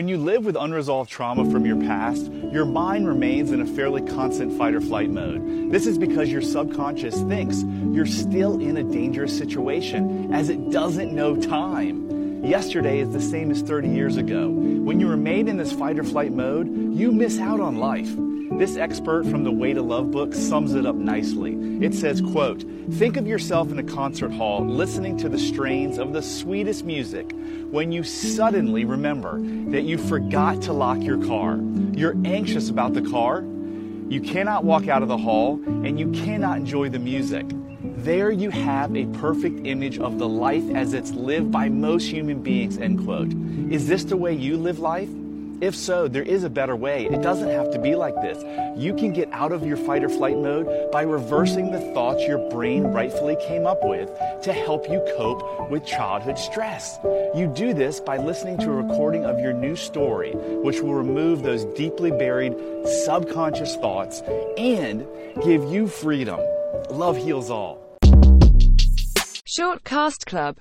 When you live with unresolved trauma from your past, your mind remains in a fairly constant fight or flight mode. This is because your subconscious thinks you're still in a dangerous situation as it doesn't know time. Yesterday is the same as 30 years ago. When you remain in this fight or flight mode, you miss out on life. This expert from the Way to Love book sums it up nicely. It says, quote, Think of yourself in a concert hall listening to the strains of the sweetest music when you suddenly remember that you forgot to lock your car. You're anxious about the car. You cannot walk out of the hall and you cannot enjoy the music. There you have a perfect image of the life as it's lived by most human beings, end quote. Is this the way you live life? If so, there is a better way. It doesn't have to be like this. You can get out of your fight or flight mode by reversing the thoughts your brain rightfully came up with to help you cope with childhood stress. You do this by listening to a recording of your new story, which will remove those deeply buried subconscious thoughts and give you freedom. Love heals all. Short Cast Club